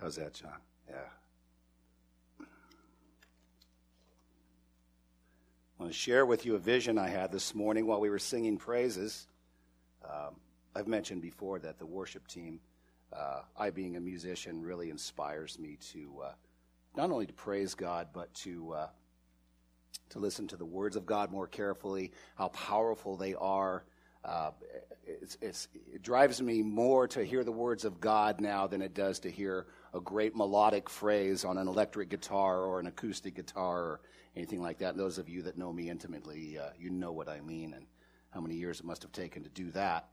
How's that, John? Yeah. I want to share with you a vision I had this morning while we were singing praises. Um, I've mentioned before that the worship team, uh, I being a musician, really inspires me to uh, not only to praise God, but to uh, to listen to the words of God more carefully, how powerful they are. Uh, it's, it's, it drives me more to hear the words of God now than it does to hear a great melodic phrase on an electric guitar or an acoustic guitar or anything like that. Those of you that know me intimately, uh, you know what I mean and how many years it must have taken to do that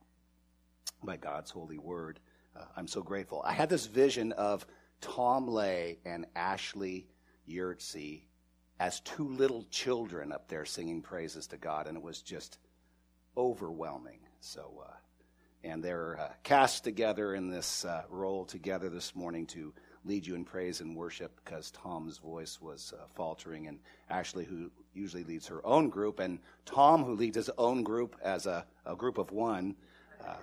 by God's holy word. Uh, I'm so grateful. I had this vision of Tom Lay and Ashley Yurtsey as two little children up there singing praises to God, and it was just overwhelming. So, uh, and they're uh, cast together in this uh, role together this morning to lead you in praise and worship because Tom's voice was uh, faltering, and Ashley, who usually leads her own group, and Tom, who leads his own group as a, a group of one, uh,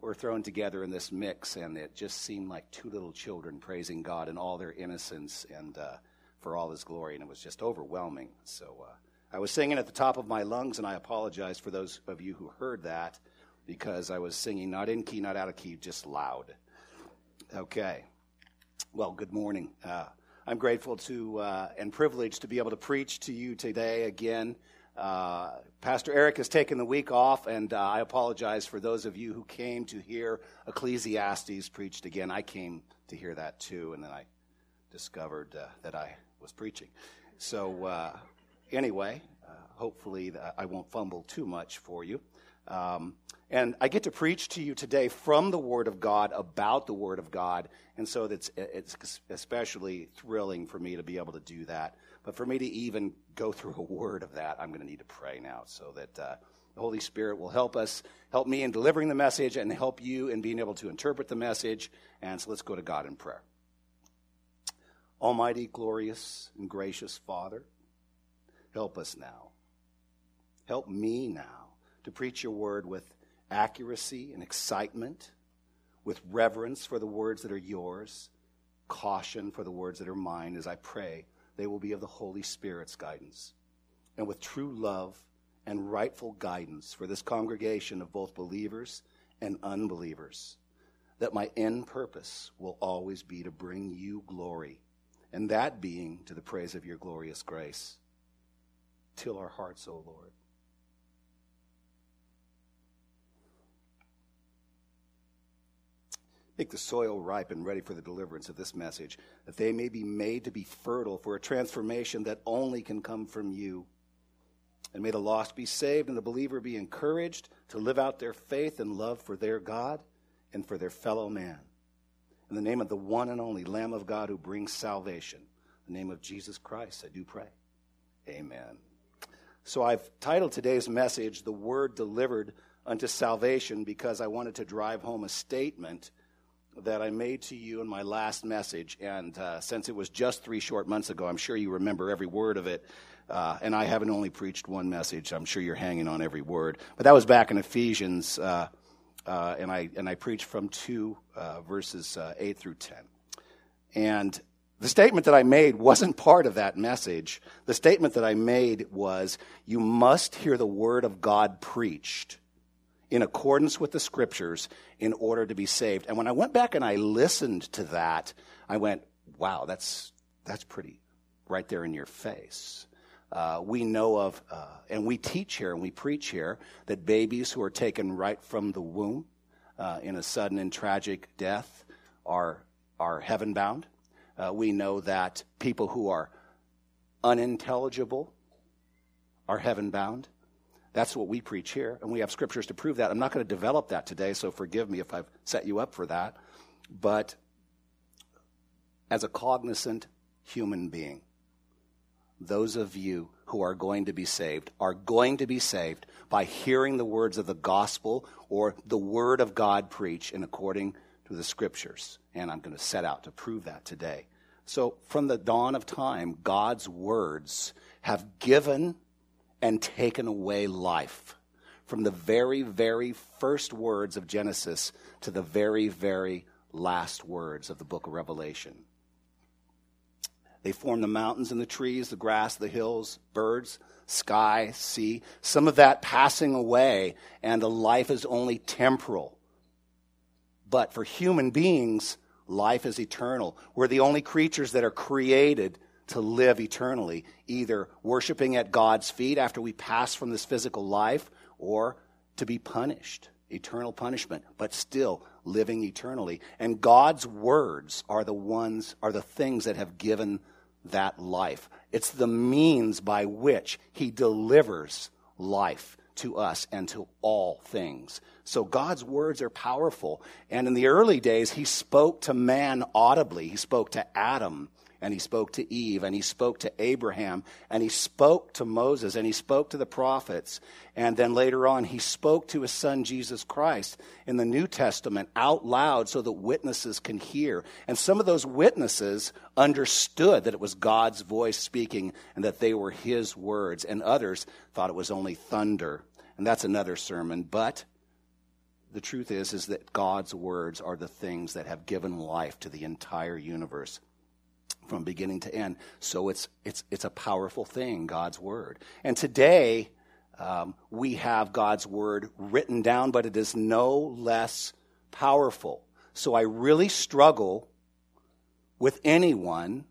were thrown together in this mix, and it just seemed like two little children praising God in all their innocence and uh, for all His glory, and it was just overwhelming. So I was singing at the top of my lungs, and I apologize for those of you who heard that because I was singing not in key, not out of key, just loud. Okay. Well, good morning. Uh, I'm grateful to uh, and privileged to be able to preach to you today again. Uh, Pastor Eric has taken the week off, and uh, I apologize for those of you who came to hear Ecclesiastes preached again. I came to hear that too, and then I discovered uh, that I was preaching. So, uh, anyway, hopefully I won't fumble too much for you. Um, and I get to preach to you today from the Word of God about the Word of God. And so it's, it's especially thrilling for me to be able to do that. But for me to even go through a word of that, I'm going to need to pray now so that uh, the Holy Spirit will help us, help me in delivering the message, and help you in being able to interpret the message. And so let's go to God in prayer. Almighty, glorious, and gracious Father, help us now. Help me now to preach your word with accuracy and excitement, with reverence for the words that are yours, caution for the words that are mine, as I pray they will be of the Holy Spirit's guidance, and with true love and rightful guidance for this congregation of both believers and unbelievers, that my end purpose will always be to bring you glory, and that being to the praise of your glorious grace. Till our hearts, O Lord. Make the soil ripe and ready for the deliverance of this message, that they may be made to be fertile for a transformation that only can come from you. And may the lost be saved and the believer be encouraged to live out their faith and love for their God and for their fellow man. In the name of the one and only Lamb of God who brings salvation, the name of Jesus Christ, I do pray. Amen. So I've titled today's message, The Word Delivered unto Salvation, because I wanted to drive home a statement that I made to you in my last message. And uh, since it was just three short months ago, I'm sure you remember every word of it. Uh, and I haven't only preached one message. I'm sure you're hanging on every word. But that was back in Ephesians, uh, uh and I and I preached from two uh, verses uh, eight through ten. And the statement that I made wasn't part of that message. The statement that I made was, "You must hear the word of God preached." in accordance with the scriptures in order to be saved. And when I went back and I listened to that, I went, wow, that's, that's pretty right there in your face. Uh, we know of, uh, and we teach here and we preach here, that babies who are taken right from the womb uh, in a sudden and tragic death are, are heaven bound. Uh, we know that people who are unintelligible are heaven bound. That's what we preach here, and we have scriptures to prove that. I'm not going to develop that today, so forgive me if I've set you up for that. But as a cognizant human being, those of you who are going to be saved are going to be saved by hearing the words of the gospel or the word of God preached in according to the scriptures. And I'm going to set out to prove that today. So, from the dawn of time, God's words have given and taken away life. From the very, very first words of Genesis to the very, very last words of the book of Revelation. They form the mountains and the trees, the grass, the hills, birds, sky, sea. Some of that passing away, and the life is only temporal. But for human beings, life is eternal. We're the only creatures that are created to live eternally, either worshiping at God's feet after we pass from this physical life or to be punished, eternal punishment, but still living eternally. And God's words are the ones, are the things that have given that life. It's the means by which He delivers life to us and to all things. So God's words are powerful. And in the early days, He spoke to man audibly. He spoke to Adam and he spoke to Eve, and he spoke to Abraham, and he spoke to Moses, and he spoke to the prophets. And then later on, he spoke to his son Jesus Christ in the New Testament out loud so that witnesses can hear. And some of those witnesses understood that it was God's voice speaking and that they were his words, and others thought it was only thunder. And that's another sermon. But the truth is, is that God's words are the things that have given life to the entire universe from beginning to end. So it's, it's, it's a powerful thing, God's Word. And today, um, we have God's Word written down, but it is no less powerful. So I really struggle with anyone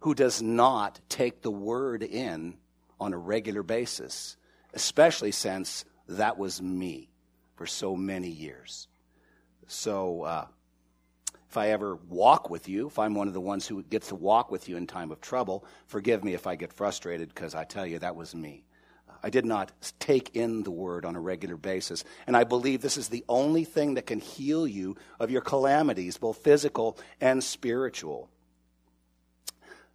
who does not take the Word in on a regular basis, especially since that was me for so many years. So, uh, if I ever walk with you, if I'm one of the ones who gets to walk with you in time of trouble, forgive me if I get frustrated because I tell you that was me. I did not take in the word on a regular basis. And I believe this is the only thing that can heal you of your calamities, both physical and spiritual.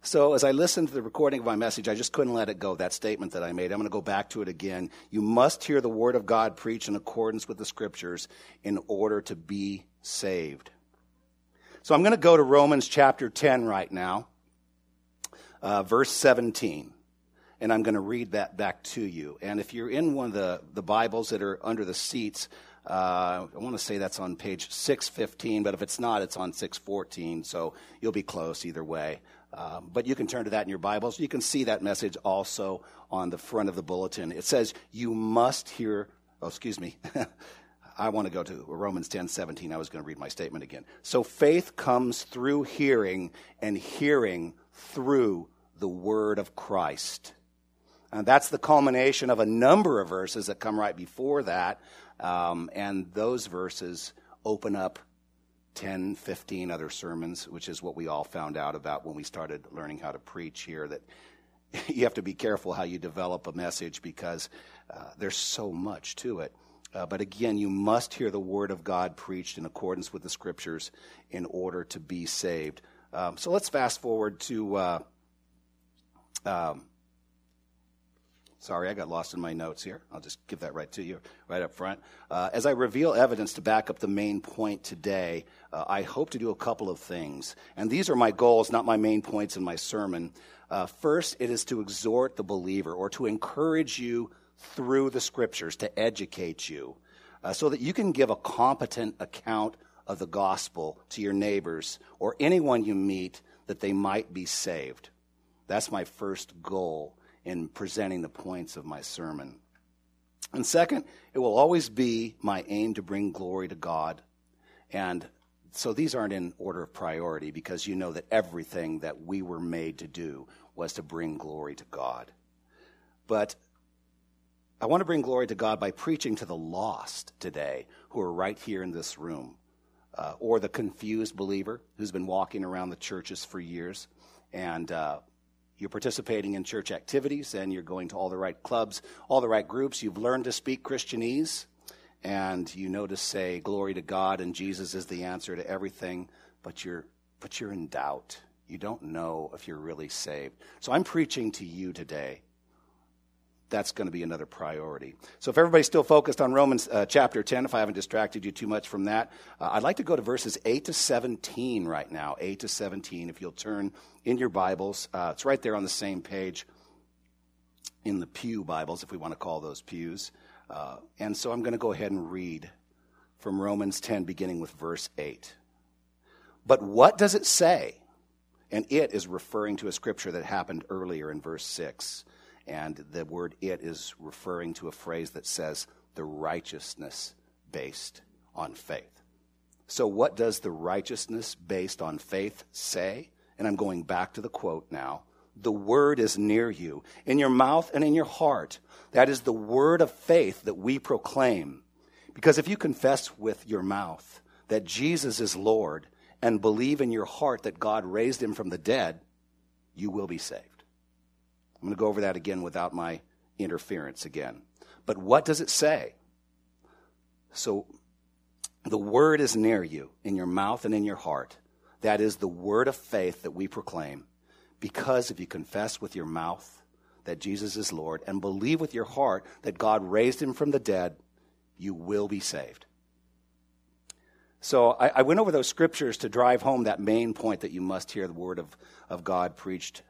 So, as I listened to the recording of my message, I just couldn't let it go, that statement that I made. I'm going to go back to it again. You must hear the word of God preached in accordance with the scriptures in order to be saved. So I'm going to go to Romans chapter 10 right now, uh, verse 17. And I'm going to read that back to you. And if you're in one of the, the Bibles that are under the seats, uh, I want to say that's on page 615, but if it's not, it's on 614, so you'll be close either way. Um, but you can turn to that in your Bibles. You can see that message also on the front of the bulletin. It says, You must hear, oh, excuse me. I want to go to Romans 10 17. I was going to read my statement again. So faith comes through hearing, and hearing through the word of Christ. And that's the culmination of a number of verses that come right before that. Um, and those verses open up 10, 15 other sermons, which is what we all found out about when we started learning how to preach here. That you have to be careful how you develop a message because uh, there's so much to it. Uh, but again, you must hear the word of God preached in accordance with the scriptures in order to be saved. Um, so let's fast forward to. Uh, um, sorry, I got lost in my notes here. I'll just give that right to you, right up front. Uh, as I reveal evidence to back up the main point today, uh, I hope to do a couple of things. And these are my goals, not my main points in my sermon. Uh, first, it is to exhort the believer or to encourage you through the scriptures to educate you uh, so that you can give a competent account of the gospel to your neighbors or anyone you meet that they might be saved. That's my first goal in presenting the points of my sermon. And second, it will always be my aim to bring glory to God. And so these aren't in order of priority because you know that everything that we were made to do was to bring glory to God. But I want to bring glory to God by preaching to the lost today who are right here in this room, uh, or the confused believer who's been walking around the churches for years, and uh, you're participating in church activities and you're going to all the right clubs, all the right groups. You've learned to speak Christianese, and you know to say glory to God and Jesus is the answer to everything, but you're but you're in doubt. You don't know if you're really saved. So I'm preaching to you today that's going to be another priority. So, if everybody's still focused on Romans uh, chapter 10, if I haven't distracted you too much from that, uh, I'd like to go to verses 8 to 17 right now. 8 to 17, if you'll turn in your Bibles. Uh, it's right there on the same page in the Pew Bibles, if we want to call those pews. Uh, and so I'm going to go ahead and read from Romans 10, beginning with verse 8. But what does it say? And it is referring to a scripture that happened earlier in verse 6. And the word it is referring to a phrase that says, the righteousness based on faith. So, what does the righteousness based on faith say? And I'm going back to the quote now. The word is near you, in your mouth and in your heart. That is the word of faith that we proclaim. Because if you confess with your mouth that Jesus is Lord and believe in your heart that God raised him from the dead, you will be saved. I'm going to go over that again without my interference again. But what does it say? So, the word is near you, in your mouth and in your heart. That is the word of faith that we proclaim. Because if you confess with your mouth that Jesus is Lord and believe with your heart that God raised him from the dead, you will be saved. So I, I, went over those scriptures to drive home that main point that you must hear the word of, of God preached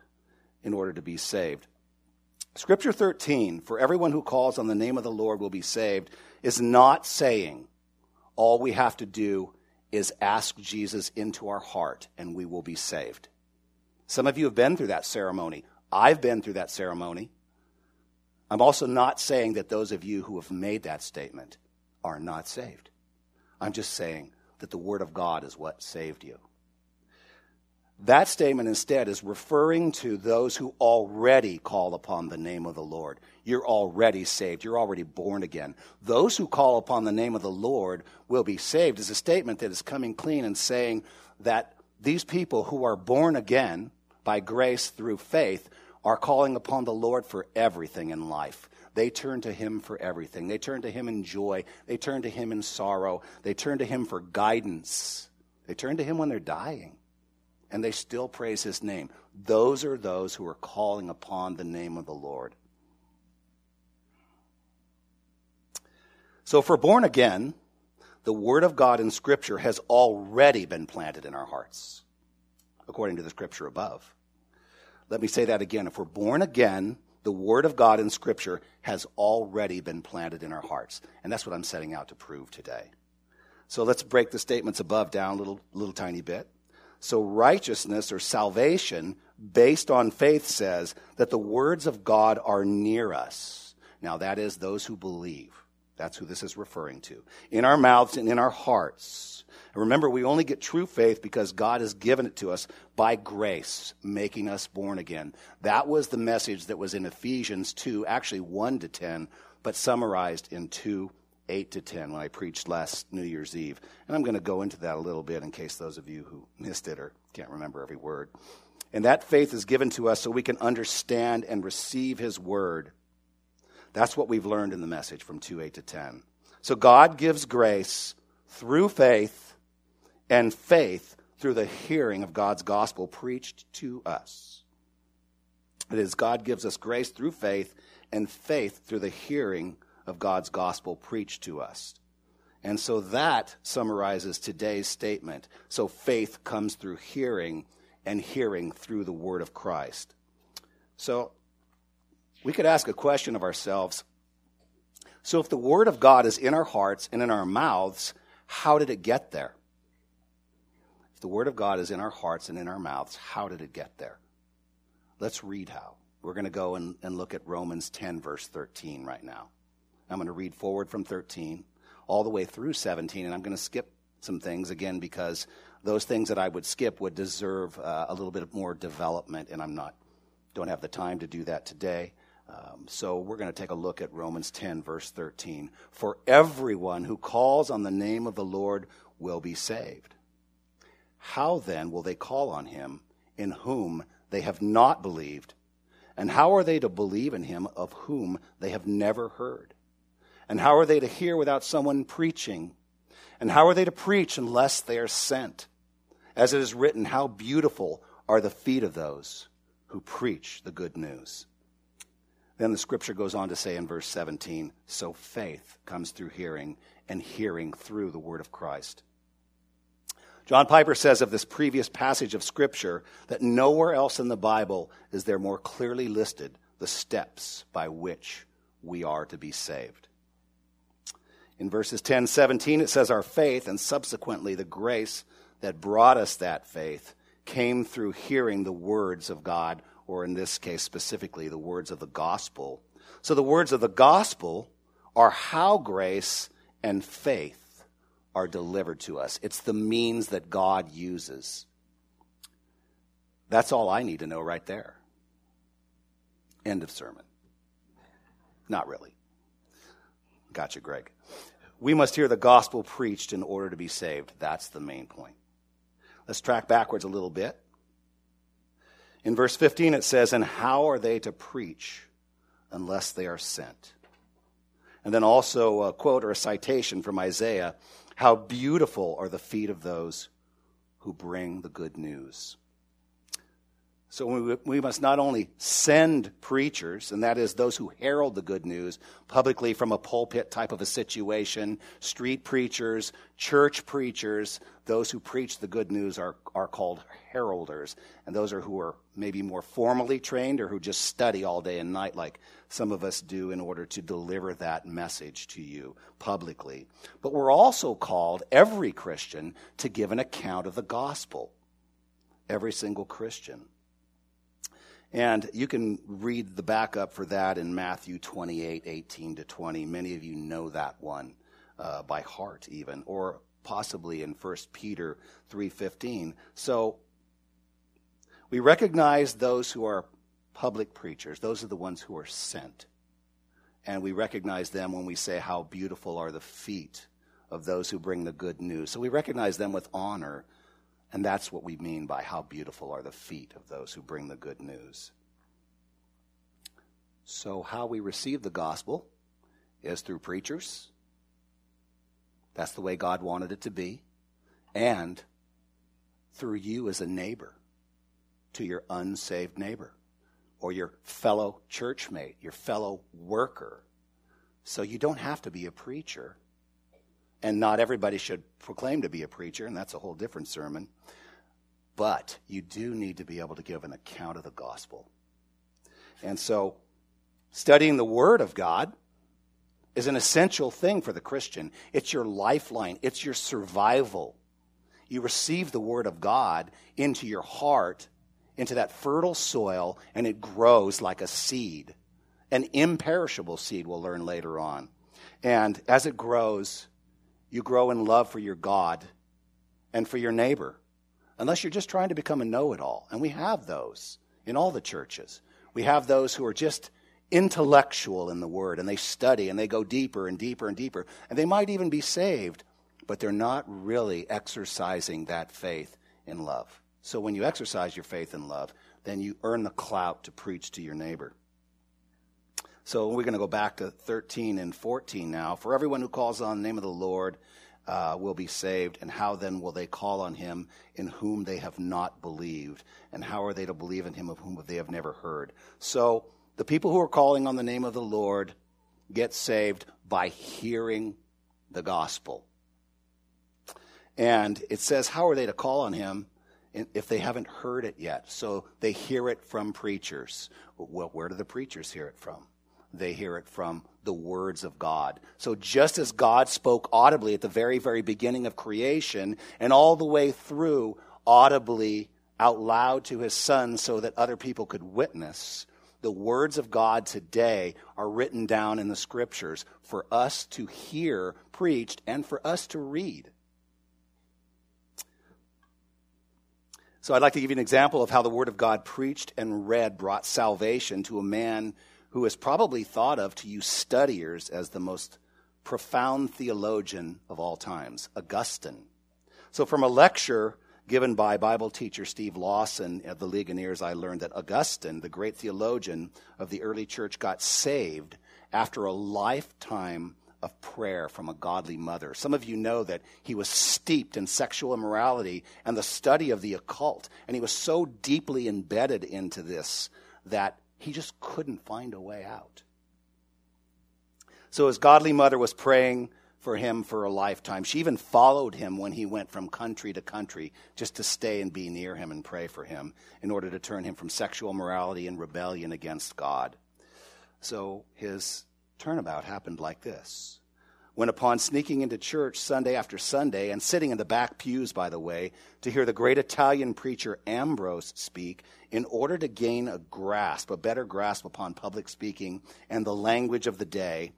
in order to be saved. Scripture 13, for everyone who calls on the name of the Lord will be saved, is not saying all we have to do is ask Jesus into our heart and we will be saved. Some of you have been through that ceremony. I've been through that ceremony. I'm also not saying that those of you who have made that statement are not saved. I'm just saying that the Word of God is what saved you. That statement instead is referring to those who already call upon the name of the Lord. You're already saved. You're already born again. Those who call upon the name of the Lord will be saved is a statement that is coming clean and saying that these people who are born again by grace through faith are calling upon the Lord for everything in life. They turn to Him for everything. They turn to Him in joy. They turn to Him in sorrow. They turn to Him for guidance. They turn to Him when they're dying and they still praise his name. Those are those who are calling upon the name of the Lord. So, we're born again, the Word of God in Scripture has already been planted in our hearts, according to the Scripture above. Let me say that again. If we're born again, the Word of God in Scripture has already been planted in our hearts. And that's what I'm setting out to prove today. So let's break the statements above down a little, little tiny bit. So, righteousness or salvation based on faith says that the words of God are near us. Now, that is those who believe. That's who this is referring to. In our mouths and in our hearts. And remember, we only get true faith because God has given it to us by grace, making us born again. That was the message that was in Ephesians 2, actually 1 to 10, but summarized in 2 8 to 10 when I preached last New Year's Eve. And I'm going to go into that a little bit in case those of you who missed it or can't remember every word. And that faith is given to us so we can understand and receive His Word. That's what we've learned in the message from 2 8 to 10. So God gives grace through faith, and faith through the hearing of God's gospel preached to us. It is God gives us grace through faith, and faith through the hearing of God's gospel preached to us. And so that summarizes today's statement. So faith comes through hearing, and hearing through the word of Christ. So we could ask a question of ourselves. So if the word of God is in our hearts and in our mouths, how did it get there? If the word of God is in our hearts and in our mouths, how did it get there? Let's read how. We're going to go and, and look at Romans 10, verse 13 right now. I'm going to read forward from 13 all the way through 17, and I'm going to skip some things again because those things that I would skip would deserve uh, a little bit more development, and I'm not don't have the time to do that today. Um, so we're going to take a look at Romans 10, verse 13. For everyone who calls on the name of the Lord will be saved. How then will they call on him in whom they have not believed? And how are they to believe in him of whom they have never heard? And how are they to hear without someone preaching? And how are they to preach unless they are sent? As it is written, how beautiful are the feet of those who preach the good news. Then the scripture goes on to say in verse 17 so faith comes through hearing, and hearing through the word of Christ. John Piper says of this previous passage of scripture that nowhere else in the Bible is there more clearly listed the steps by which we are to be saved. In verses 10 17, it says, Our faith and subsequently the grace that brought us that faith came through hearing the words of God, or in this case specifically, the words of the gospel. So the words of the gospel are how grace and faith are delivered to us. It's the means that God uses. That's all I need to know right there. End of sermon. Not really. Gotcha, Greg. We must hear the gospel preached in order to be saved. That's the main point. Let's track backwards a little bit. In verse 15, it says, And how are they to preach unless they are sent? And then also a quote or a citation from Isaiah How beautiful are the feet of those who bring the good news. So we, we must not only send preachers, and that is those who herald the good news publicly from a pulpit type of a situation, street preachers, church preachers, those who preach the good news are, are called heralders. And those are who are maybe more formally trained or who just study all day and night, like some of us do, in order to deliver that message to you publicly. But we're also called, every Christian, to give an account of the gospel. Every single Christian. And you can read the backup for that in Matthew 28 18 to 20. Many of you know that one uh, by heart, even, or possibly in 1 Peter 3:15. So we recognize those who are public preachers. Those are the ones who are sent. And we recognize them when we say how beautiful are the feet of those who bring the good news. So we recognize them with honor and that's what we mean by how beautiful are the feet of those who bring the good news. So, how we receive the gospel is through preachers. That's the way God wanted it to be. And through you as a neighbor to your unsaved neighbor or your fellow churchmate, your fellow worker. So, you don't have to be a preacher and not everybody should proclaim to be a preacher, and that's a whole different sermon. But you do need to be able to give an account of the gospel. And so, studying the Word of God is an essential thing for the Christian. It's your lifeline, it's your survival. You receive the Word of God into your heart, into that fertile soil, and it grows like a seed, an imperishable seed, we'll learn later on. And as it grows, you grow in love for your God and for your neighbor, unless you're just trying to become a know it all. And we have those in all the churches. We have those who are just intellectual in the Word and they study and they go deeper and deeper and deeper. And they might even be saved, but they're not really exercising that faith in love. So when you exercise your faith in love, then you earn the clout to preach to your neighbor. So we're going to go back to 13 and 14 now. For everyone who calls on the name of the Lord uh, will be saved. And how then will they call on him in whom they have not believed? And how are they to believe in him of whom they have never heard? So the people who are calling on the name of the Lord get saved by hearing the gospel. And it says, how are they to call on him? if they haven't heard it yet. So they hear it from preachers. Well, where do the preachers hear it from? They hear it from the words of God. So just as God spoke audibly at the very, very beginning of creation and all the way through audibly out loud to his son so that other people could witness, the words of God today are written down in the scriptures for us to hear preached and for us to read. So I'd like to give you an example of how the word of God preached and read brought salvation to a man who is probably thought of to you studiers as the most profound theologian of all times, Augustine. So, from a lecture given by Bible teacher Steve Lawson at the Ligoniers, I learned that Augustine, the great theologian of the early church, got saved after a lifetime of prayer from a godly mother. Some of you know that he was steeped in sexual immorality and the study of the occult, and he was so deeply embedded into this that he just couldn't find a way out. So his godly mother was praying for him for a lifetime. She even followed him when he went from country to country just to stay and be near him and pray for him in order to turn him from sexual morality and rebellion against God. So his turnabout happened like this. When, upon sneaking into church Sunday after Sunday and sitting in the back pews, by the way, to hear the great Italian preacher Ambrose speak, in order to gain a grasp, a better grasp upon public speaking and the language of the day,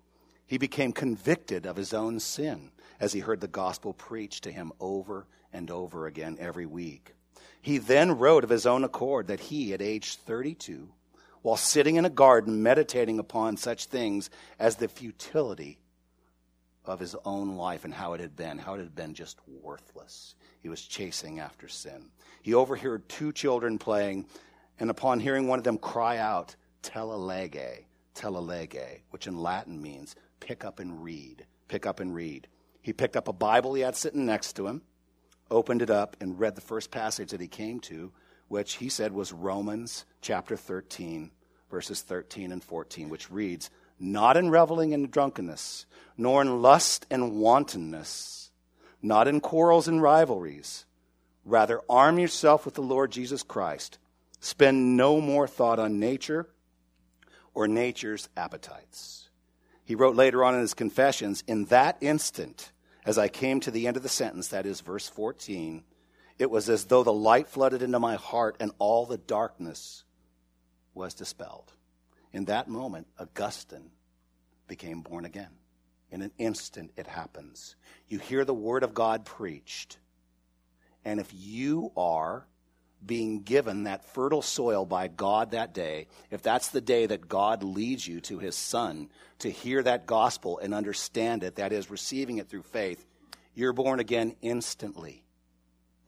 he became convicted of his own sin as he heard the gospel preached to him over and over again every week. He then wrote of his own accord that he, at age 32, while sitting in a garden meditating upon such things as the futility of his own life and how it had been, how it had been just worthless. He was chasing after sin. He overheard two children playing, and upon hearing one of them cry out, Tolle lege, Telalege, which in Latin means pick up and read, pick up and read. He picked up a Bible he had sitting next to him, opened it up, and read the first passage that he came to, which he said was Romans chapter 13, verses 13 and 14, which reads, Not in reveling and drunkenness, nor in lust and wantonness, not in quarrels and rivalries. Rather, arm yourself with the Lord Jesus Christ. Spend no more thought on nature or nature's appetites. He wrote later on in his confessions, In that instant, as I came to the end of the sentence, that is verse 14, it was as though the light flooded into my heart and all the darkness was dispelled. In that moment, Augustine became born again. In an instant, it happens. You hear the word of God preached. And if you are being given that fertile soil by God that day, if that's the day that God leads you to his son to hear that gospel and understand it, that is, receiving it through faith, you're born again instantly.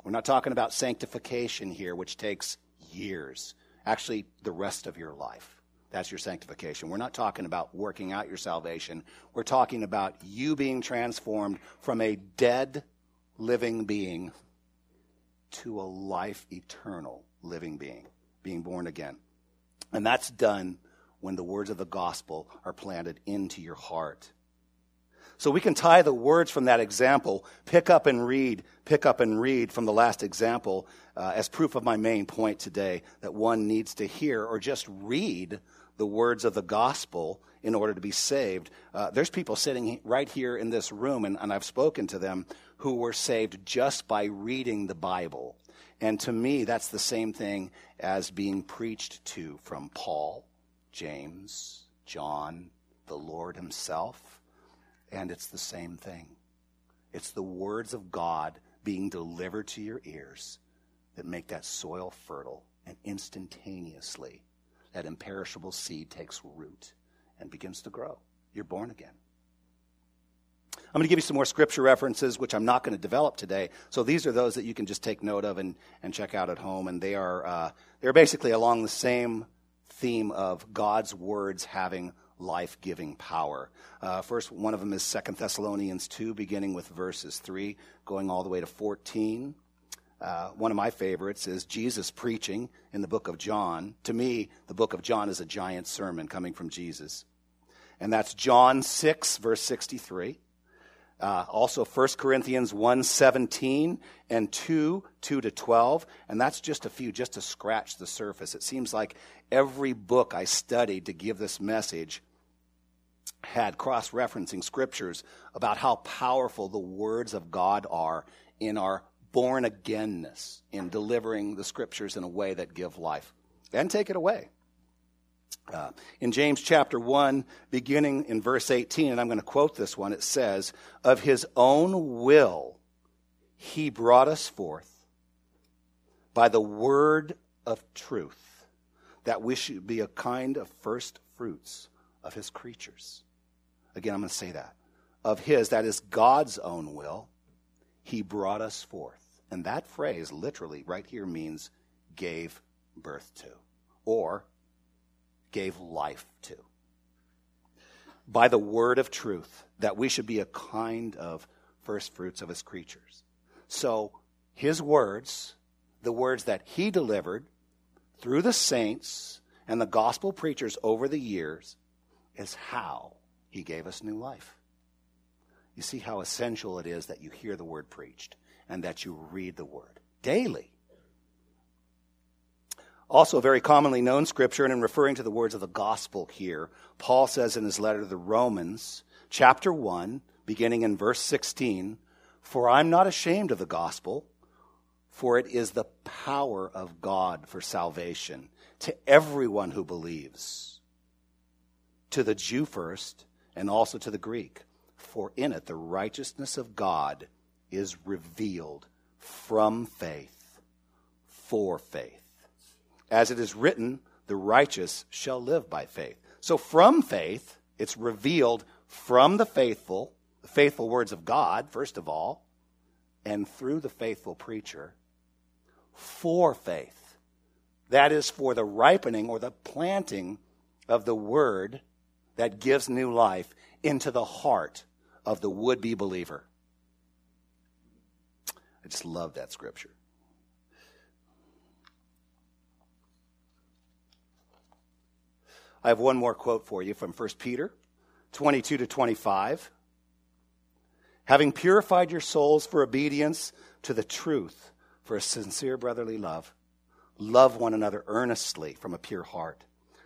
We're not talking about sanctification here, which takes years, actually, the rest of your life. That's your sanctification. We're not talking about working out your salvation. We're talking about you being transformed from a dead living being to a life eternal living being, being born again. And that's done when the words of the gospel are planted into your heart. So we can tie the words from that example, pick up and read, pick up and read from the last example uh, as proof of my main point today that one needs to hear or just read the words of the gospel in order to be saved. Uh, there's people sitting right here in this room, and, and I've spoken to them, who were saved just by reading the Bible. And to me, that's the same thing as being preached to from Paul, James, John, the Lord Himself. And it's the same thing. It's the words of God being delivered to your ears that make that soil fertile, and instantaneously that imperishable seed takes root and begins to grow. You're born again. I'm going to give you some more scripture references, which I'm not going to develop today. So these are those that you can just take note of and, and check out at home. And they are, uh, they're basically along the same theme of God's words having life giving power. Uh, first, one of them is Second Thessalonians 2, beginning with verses 3, going all the way to 14. Uh, one of my favorites is Jesus preaching in the book of John. To me, the book of John is a giant sermon coming from Jesus. And that's John 6, verse 63. Uh, also 1 Corinthians 1:17 and 2 2 to 12 and that's just a few just to scratch the surface. It seems like every book I studied to give this message had cross referencing scriptures about how powerful the words of God are in our born againness, in delivering the scriptures in a way that give life. And take it away. Uh, in James chapter 1, beginning in verse 18, and I'm going to quote this one, it says, Of his own will he brought us forth by the word of truth, that we should be a kind of first fruits of his creatures. Again, I'm going to say that. Of his, that is God's own will, he brought us forth. And that phrase, literally, right here means gave birth to, or gave life to. By the word of truth, that we should be a kind of first fruits of his creatures. So, his words, the words that he delivered through the saints and the gospel preachers over the years, is how he gave us new life. You see how essential it is that you hear the word preached and that you read the word daily. Also, a very commonly known scripture, and in referring to the words of the gospel here, Paul says in his letter to the Romans, chapter 1, beginning in verse 16 For I'm not ashamed of the gospel, for it is the power of God for salvation to everyone who believes, to the Jew first, and also to the Greek. For in it the righteousness of God is revealed from faith for faith. As it is written, the righteous shall live by faith. So from faith, it's revealed from the faithful, the faithful words of God, first of all, and through the faithful preacher, for faith. That is for the ripening or the planting of the word that gives new life into the heart of the would be believer. I just love that scripture. I have one more quote for you from 1 Peter 22 to 25. Having purified your souls for obedience to the truth, for a sincere brotherly love, love one another earnestly from a pure heart,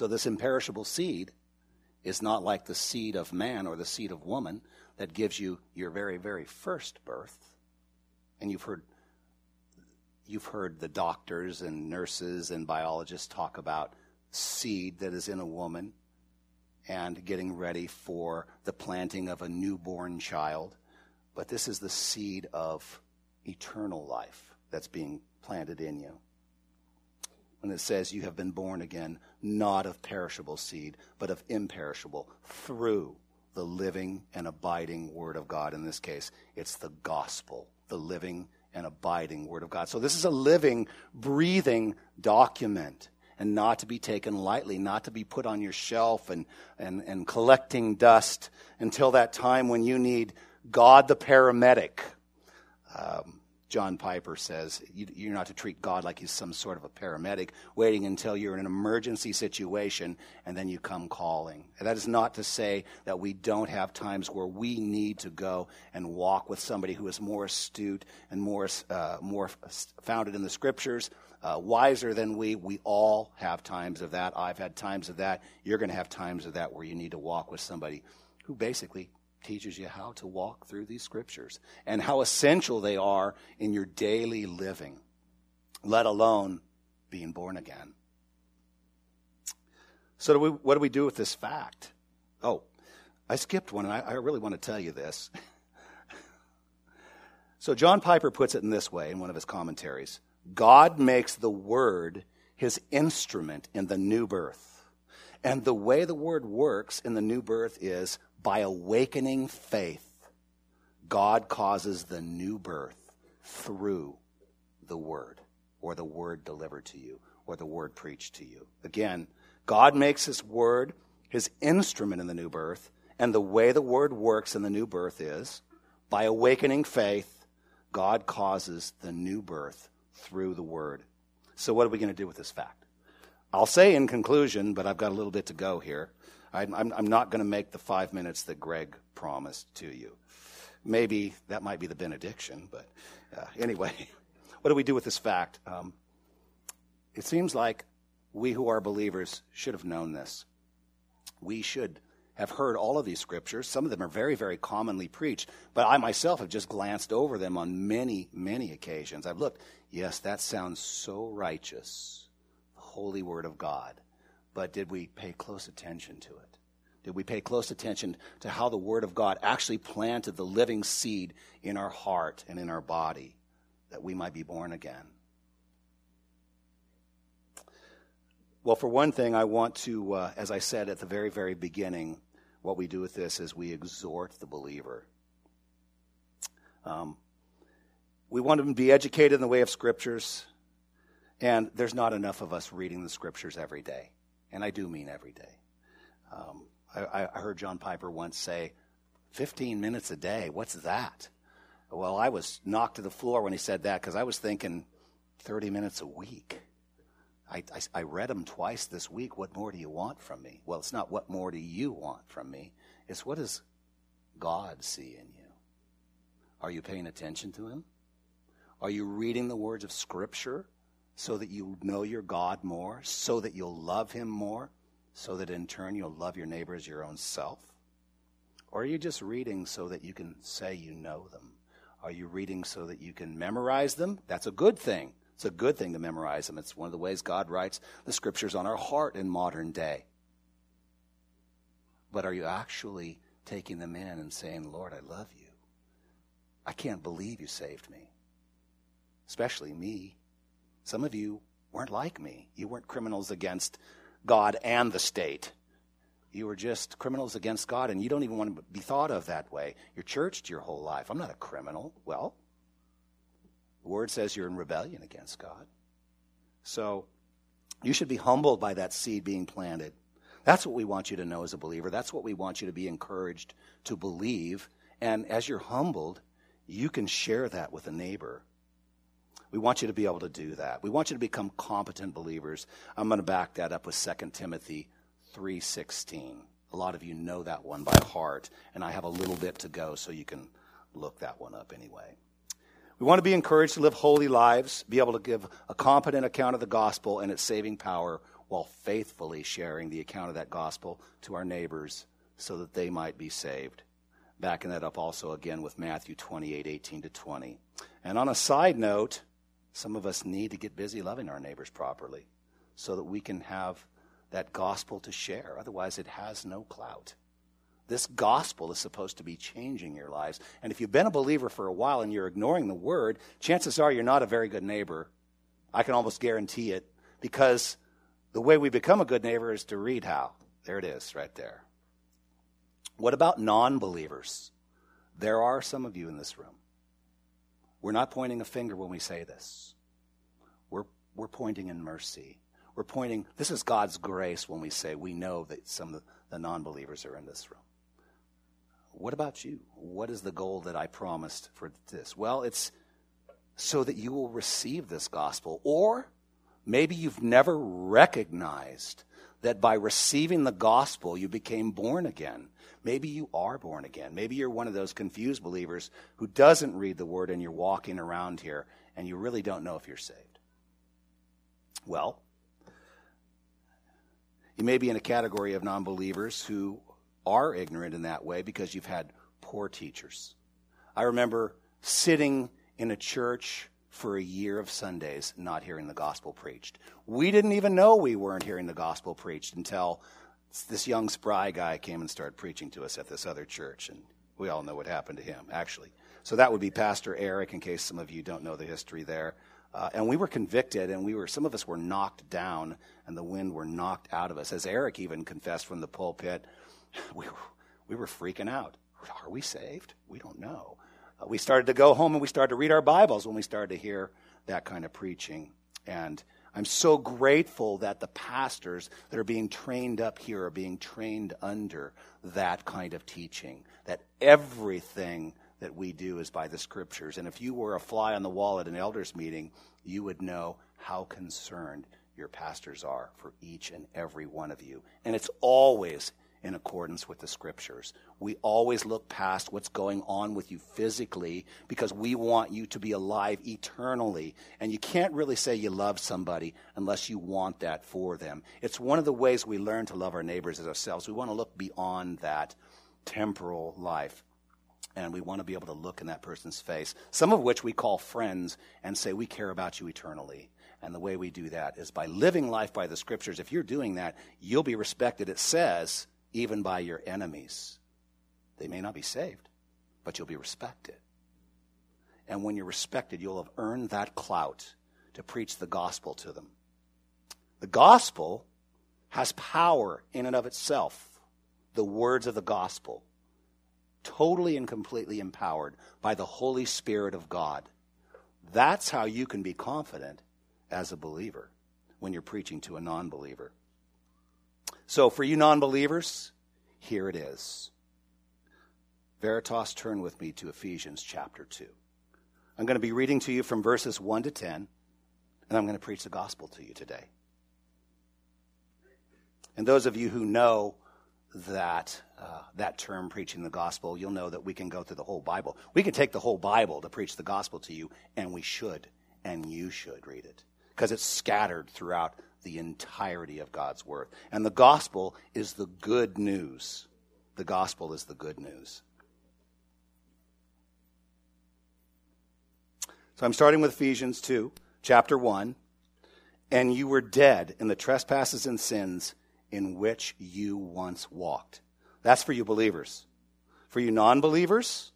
So, this imperishable seed is not like the seed of man or the seed of woman that gives you your very, very first birth. And you've heard you've heard the doctors and nurses and biologists talk about seed that is in a woman and getting ready for the planting of a newborn child. But this is the seed of eternal life that's being planted in you. When it says you have been born again, not of perishable seed, but of imperishable, through the living and abiding Word of God. In this case, it's the gospel, the living and abiding Word of God. So this is a living, breathing document and not to be taken lightly, not to be put on your shelf and, and, and collecting dust until that time when you need God the paramedic. Um, John Piper says you, are not to treat God like he's some sort of a paramedic, waiting until you're in an emergency situation and then you come calling. And that is not to say that we don't have times where we need to go and walk with somebody who is more astute and more, uh, more founded in the scriptures, uh, wiser than we. We all have times of that. I've had times of that. You're going to have times of that where you need to walk with somebody who basically teaches you how to walk through these scriptures and how essential they are in your daily living, let alone being born again. So, do we, what do we do with this fact? Oh, I skipped one, and I, I really want to tell you this. so, John Piper puts it in this way in one of his commentaries God makes the Word his instrument in the new birth. And the way the Word works in the new birth is by awakening faith, God causes the new birth through the word or the word delivered to you or the word preached to you. Again, God makes his word his instrument in the new birth, and the way the word works in the new birth is by awakening faith, God causes the new birth through the word. So, what are we going to do with this fact? I'll say in conclusion, but I've got a little bit to go here. I'm, I'm not going to make the five minutes that Greg promised to you. Maybe that might be the benediction, but uh, anyway, what do we do with this fact? Um, it seems like we who are believers should have known this. We should have heard all of these scriptures. Some of them are very, very commonly preached, but I myself have just glanced over them on many, many occasions. I've looked, yes, that sounds so righteous, the holy word of God but did we pay close attention to it? Did we pay close attention to how the Word of God actually planted the living seed in our heart and in our body that we might be born again? Well, for one thing, I want to, uh, as I said at the very, very beginning, what we do with this is we exhort the believer. Um, we want them to be educated in the way of scriptures, and there's not enough of us reading the scriptures every day and I do mean every day. Um, I, I, heard John Piper once say, 15 minutes a day, what's that? Well, I was knocked to the floor when he said that because I was thinking 30 minutes a week. I, I, I, read them twice this week. What more do you want from me? Well, it's not what more do you want from me. It's what does God see in you? Are you paying attention to Him? Are you reading the words of Scripture so that you know your God more, so that you'll love Him more, so that in turn you'll love your neighbor as your own self? Or are you just reading so that you can say you know them? Are you reading so that you can memorize them? That's a good thing. It's a good thing to memorize them. It's one of the ways God writes the scriptures on our heart in modern day. But are you actually taking them in and saying, Lord, I love you? I can't believe you saved me. Especially me. Some of you weren't like me. You weren't criminals against God and the state. You were just criminals against God, and you don't even want to be thought of that way. You're churched your whole life. I'm not a criminal. Well, the word says you're in rebellion against God. So you should be humbled by that seed being planted. That's what we want you to know as a believer. That's what we want you to be encouraged to believe. And as you're humbled, you can share that with a neighbor. We want you to be able to do that. We want you to become competent believers. I'm going to back that up with 2 Timothy 3:16. A lot of you know that one by heart, and I have a little bit to go so you can look that one up anyway. We want to be encouraged to live holy lives, be able to give a competent account of the gospel and its saving power while faithfully sharing the account of that gospel to our neighbors so that they might be saved. Backing that up also again with Matthew 28 18 to 20. And on a side note, some of us need to get busy loving our neighbors properly so that we can have that gospel to share. Otherwise, it has no clout. This gospel is supposed to be changing your lives. And if you've been a believer for a while and you're ignoring the word, chances are you're not a very good neighbor. I can almost guarantee it because the way we become a good neighbor is to read how. There it is, right there. What about non believers? There are some of you in this room. We're not pointing a finger when we say this, we're, we're pointing in mercy. We're pointing, this is God's grace when we say we know that some of the non believers are in this room. What about you? What is the goal that I promised for this? Well, it's so that you will receive this gospel. Or maybe you've never recognized that by receiving the gospel, you became born again. Maybe you are born again. Maybe you're one of those confused believers who doesn't read the word and you're walking around here and you really don't know if you're saved. Well, you may be in a category of non believers who are ignorant in that way because you've had poor teachers. I remember sitting in a church for a year of Sundays not hearing the gospel preached. We didn't even know we weren't hearing the gospel preached until this young spry guy came and started preaching to us at this other church. And we all know what happened to him, actually. So that would be Pastor Eric, in case some of you don't know the history there. Uh, and we were convicted, and we were some of us were knocked down, and the wind were knocked out of us. As Eric even confessed from the pulpit, we were, we were freaking out. Are we saved? We don't know. Uh, we started to go home and we started to read our Bibles when we started to hear that kind of preaching. And I'm so grateful that the pastors that are being trained up here are being trained under that kind of teaching, that everything that we do is by the scriptures. And if you were a fly on the wall at an elders meeting, you would know how concerned your pastors are for each and every one of you. And it's always in accordance with the scriptures. We always look past what's going on with you physically because we want you to be alive eternally. And you can't really say you love somebody unless you want that for them. It's one of the ways we learn to love our neighbors as ourselves. We want to look beyond that temporal life and we want to be able to look in that person's face, some of which we call friends, and say, We care about you eternally. And the way we do that is by living life by the scriptures. If you're doing that, you'll be respected, it says, even by your enemies. They may not be saved, but you'll be respected. And when you're respected, you'll have earned that clout to preach the gospel to them. The gospel has power in and of itself, the words of the gospel totally and completely empowered by the Holy Spirit of God. That's how you can be confident as a believer when you're preaching to a non believer. So, for you non believers, here it is. Veritas, turn with me to Ephesians chapter 2. I'm going to be reading to you from verses 1 to 10, and I'm going to preach the gospel to you today. And those of you who know that uh, that term, preaching the gospel, you'll know that we can go through the whole Bible. We can take the whole Bible to preach the gospel to you, and we should, and you should read it because it's scattered throughout the entirety of God's Word. And the gospel is the good news. The gospel is the good news. So I'm starting with Ephesians 2, chapter 1. And you were dead in the trespasses and sins in which you once walked. That's for you believers. For you non believers,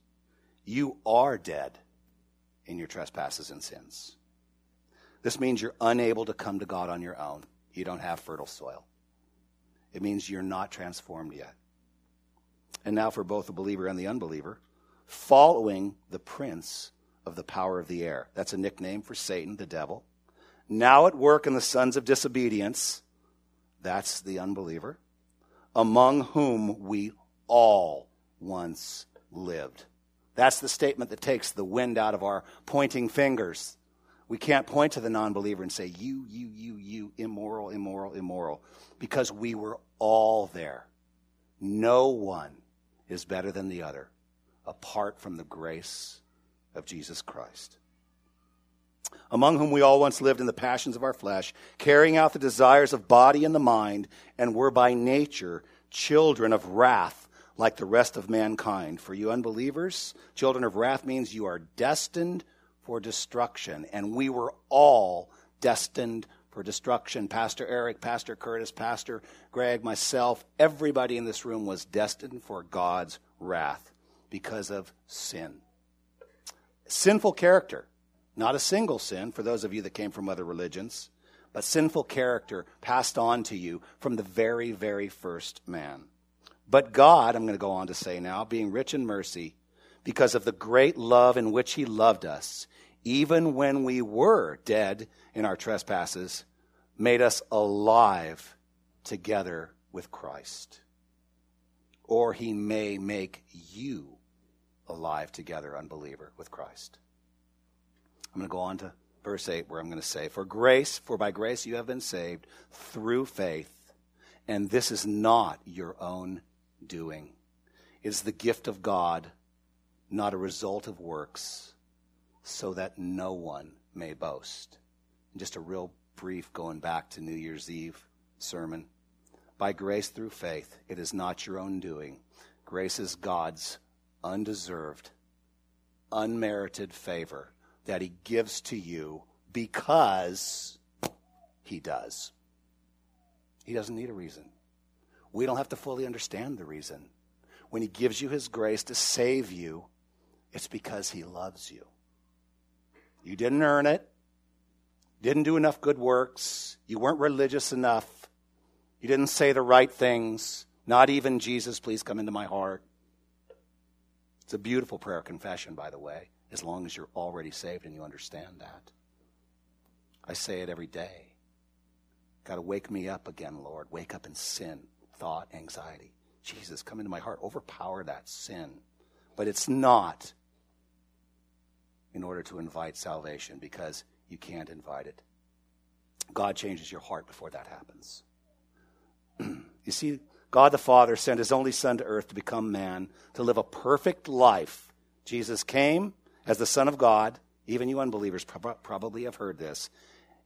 you are dead in your trespasses and sins. This means you're unable to come to God on your own. You don't have fertile soil. It means you're not transformed yet. And now, for both the believer and the unbeliever, following the prince of the power of the air. That's a nickname for Satan, the devil. Now at work in the sons of disobedience that's the unbeliever. Among whom we all once lived. That's the statement that takes the wind out of our pointing fingers. We can't point to the non believer and say, You, you, you, you, immoral, immoral, immoral, because we were all there. No one is better than the other apart from the grace of Jesus Christ among whom we all once lived in the passions of our flesh, carrying out the desires of body and the mind, and were by nature children of wrath like the rest of mankind. For you unbelievers, children of wrath means you are destined for destruction, and we were all destined for destruction. Pastor Eric, Pastor Curtis, Pastor Greg, myself, everybody in this room was destined for God's wrath because of sin. Sinful character not a single sin for those of you that came from other religions, but sinful character passed on to you from the very, very first man. But God, I'm going to go on to say now, being rich in mercy, because of the great love in which he loved us, even when we were dead in our trespasses, made us alive together with Christ. Or he may make you alive together, unbeliever, with Christ. I'm going to go on to verse 8 where I'm going to say, For grace, for by grace you have been saved through faith, and this is not your own doing. It is the gift of God, not a result of works, so that no one may boast. And just a real brief going back to New Year's Eve sermon. By grace through faith, it is not your own doing. Grace is God's undeserved, unmerited favor that he gives to you because he does. He doesn't need a reason. We don't have to fully understand the reason. When he gives you his grace to save you, it's because he loves you. You didn't earn it. Didn't do enough good works. You weren't religious enough. You didn't say the right things. Not even Jesus, please come into my heart. It's a beautiful prayer confession, by the way as long as you're already saved and you understand that. I say it every day. Got to wake me up again, Lord. Wake up in sin, thought, anxiety. Jesus, come into my heart. Overpower that sin. But it's not in order to invite salvation because you can't invite it. God changes your heart before that happens. you see, God the Father sent his only Son to earth to become man, to live a perfect life. Jesus came, as the Son of God. Even you unbelievers probably have heard this.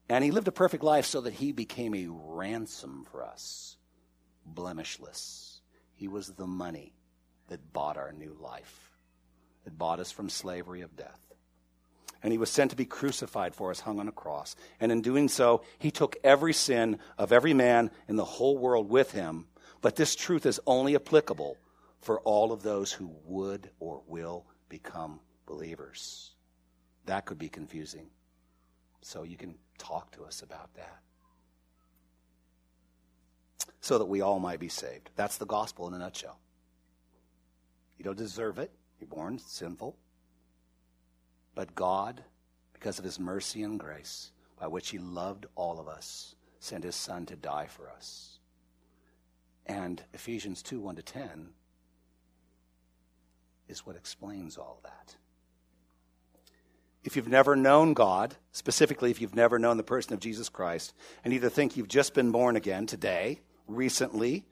And he lived a perfect life so that he became a ransom for us, blemishless. He was the money that bought our new life, that bought us from slavery of death. And he was sent to be crucified for us, hung on a cross. And in doing so, he took every sin of every man in the whole world with him. But this truth is only applicable for all of those who would or will become believers. That could be confusing. So you can talk to us about that. So that we all might be saved. That's the gospel in a nutshell. You don't deserve it. You're born sinful. But God, because of his mercy and grace, by which he loved all of us, sent his son to die for us. And Ephesians 2 1 to 10 is what explains all that. If you've never known God, specifically if you've never known the person of Jesus Christ, and either think you've just been born again today, recently,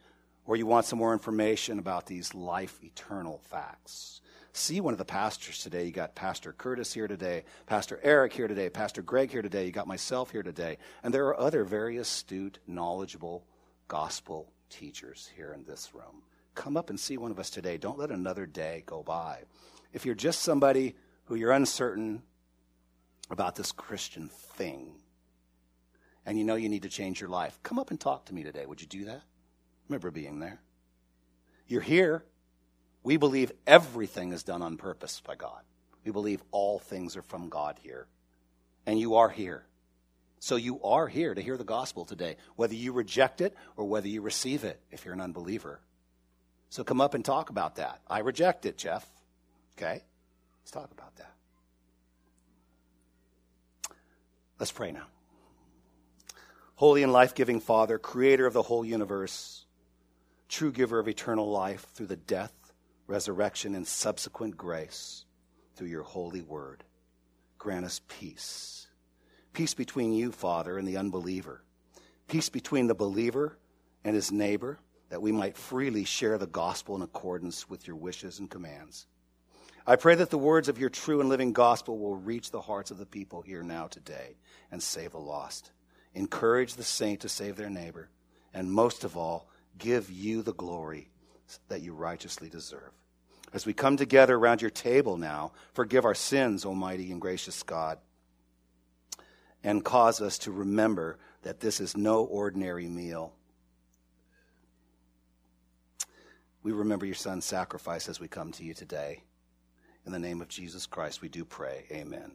or you want some more information about these life eternal facts, see one of the pastors today. You got Pastor Curtis here today, Pastor Eric here today, Pastor Greg here today, you got myself here today, and there are other very astute, knowledgeable gospel teachers here in this room. Come up and see one of us today. Don't let another day go by. If you're just somebody who you're uncertain about this Christian thing, and you know you need to change your life, come up and talk to me today. Would you do that? Remember being there. You're here we believe everything is done on purpose by God. We believe all things are from God here. And you are here. So you are here to hear the gospel today, whether you reject it or whether you receive it if you're an unbeliever. So come up and talk about that. I reject it, Jeff. Okay? Let's talk about that. Let's pray now. Holy and life giving Father, creator of the whole universe, true giver of eternal life through the death resurrection, and subsequent grace through your holy word. Grant us peace. Peace between you, Father, and the unbeliever. Peace between the believer and his neighbor, that we might freely share the gospel in accordance with your wishes and commands. I pray that the words of your true and living gospel will reach the hearts of the people here now today and save the lost. Encourage the saint to save their neighbor, and most of all, give you the glory that you righteously deserve. As we come together around your table now, forgive our sins, Almighty and gracious God, and cause us to remember that this is no ordinary meal. We remember your son's sacrifice as we come to you today. In the name of Jesus Christ, we do pray. Amen.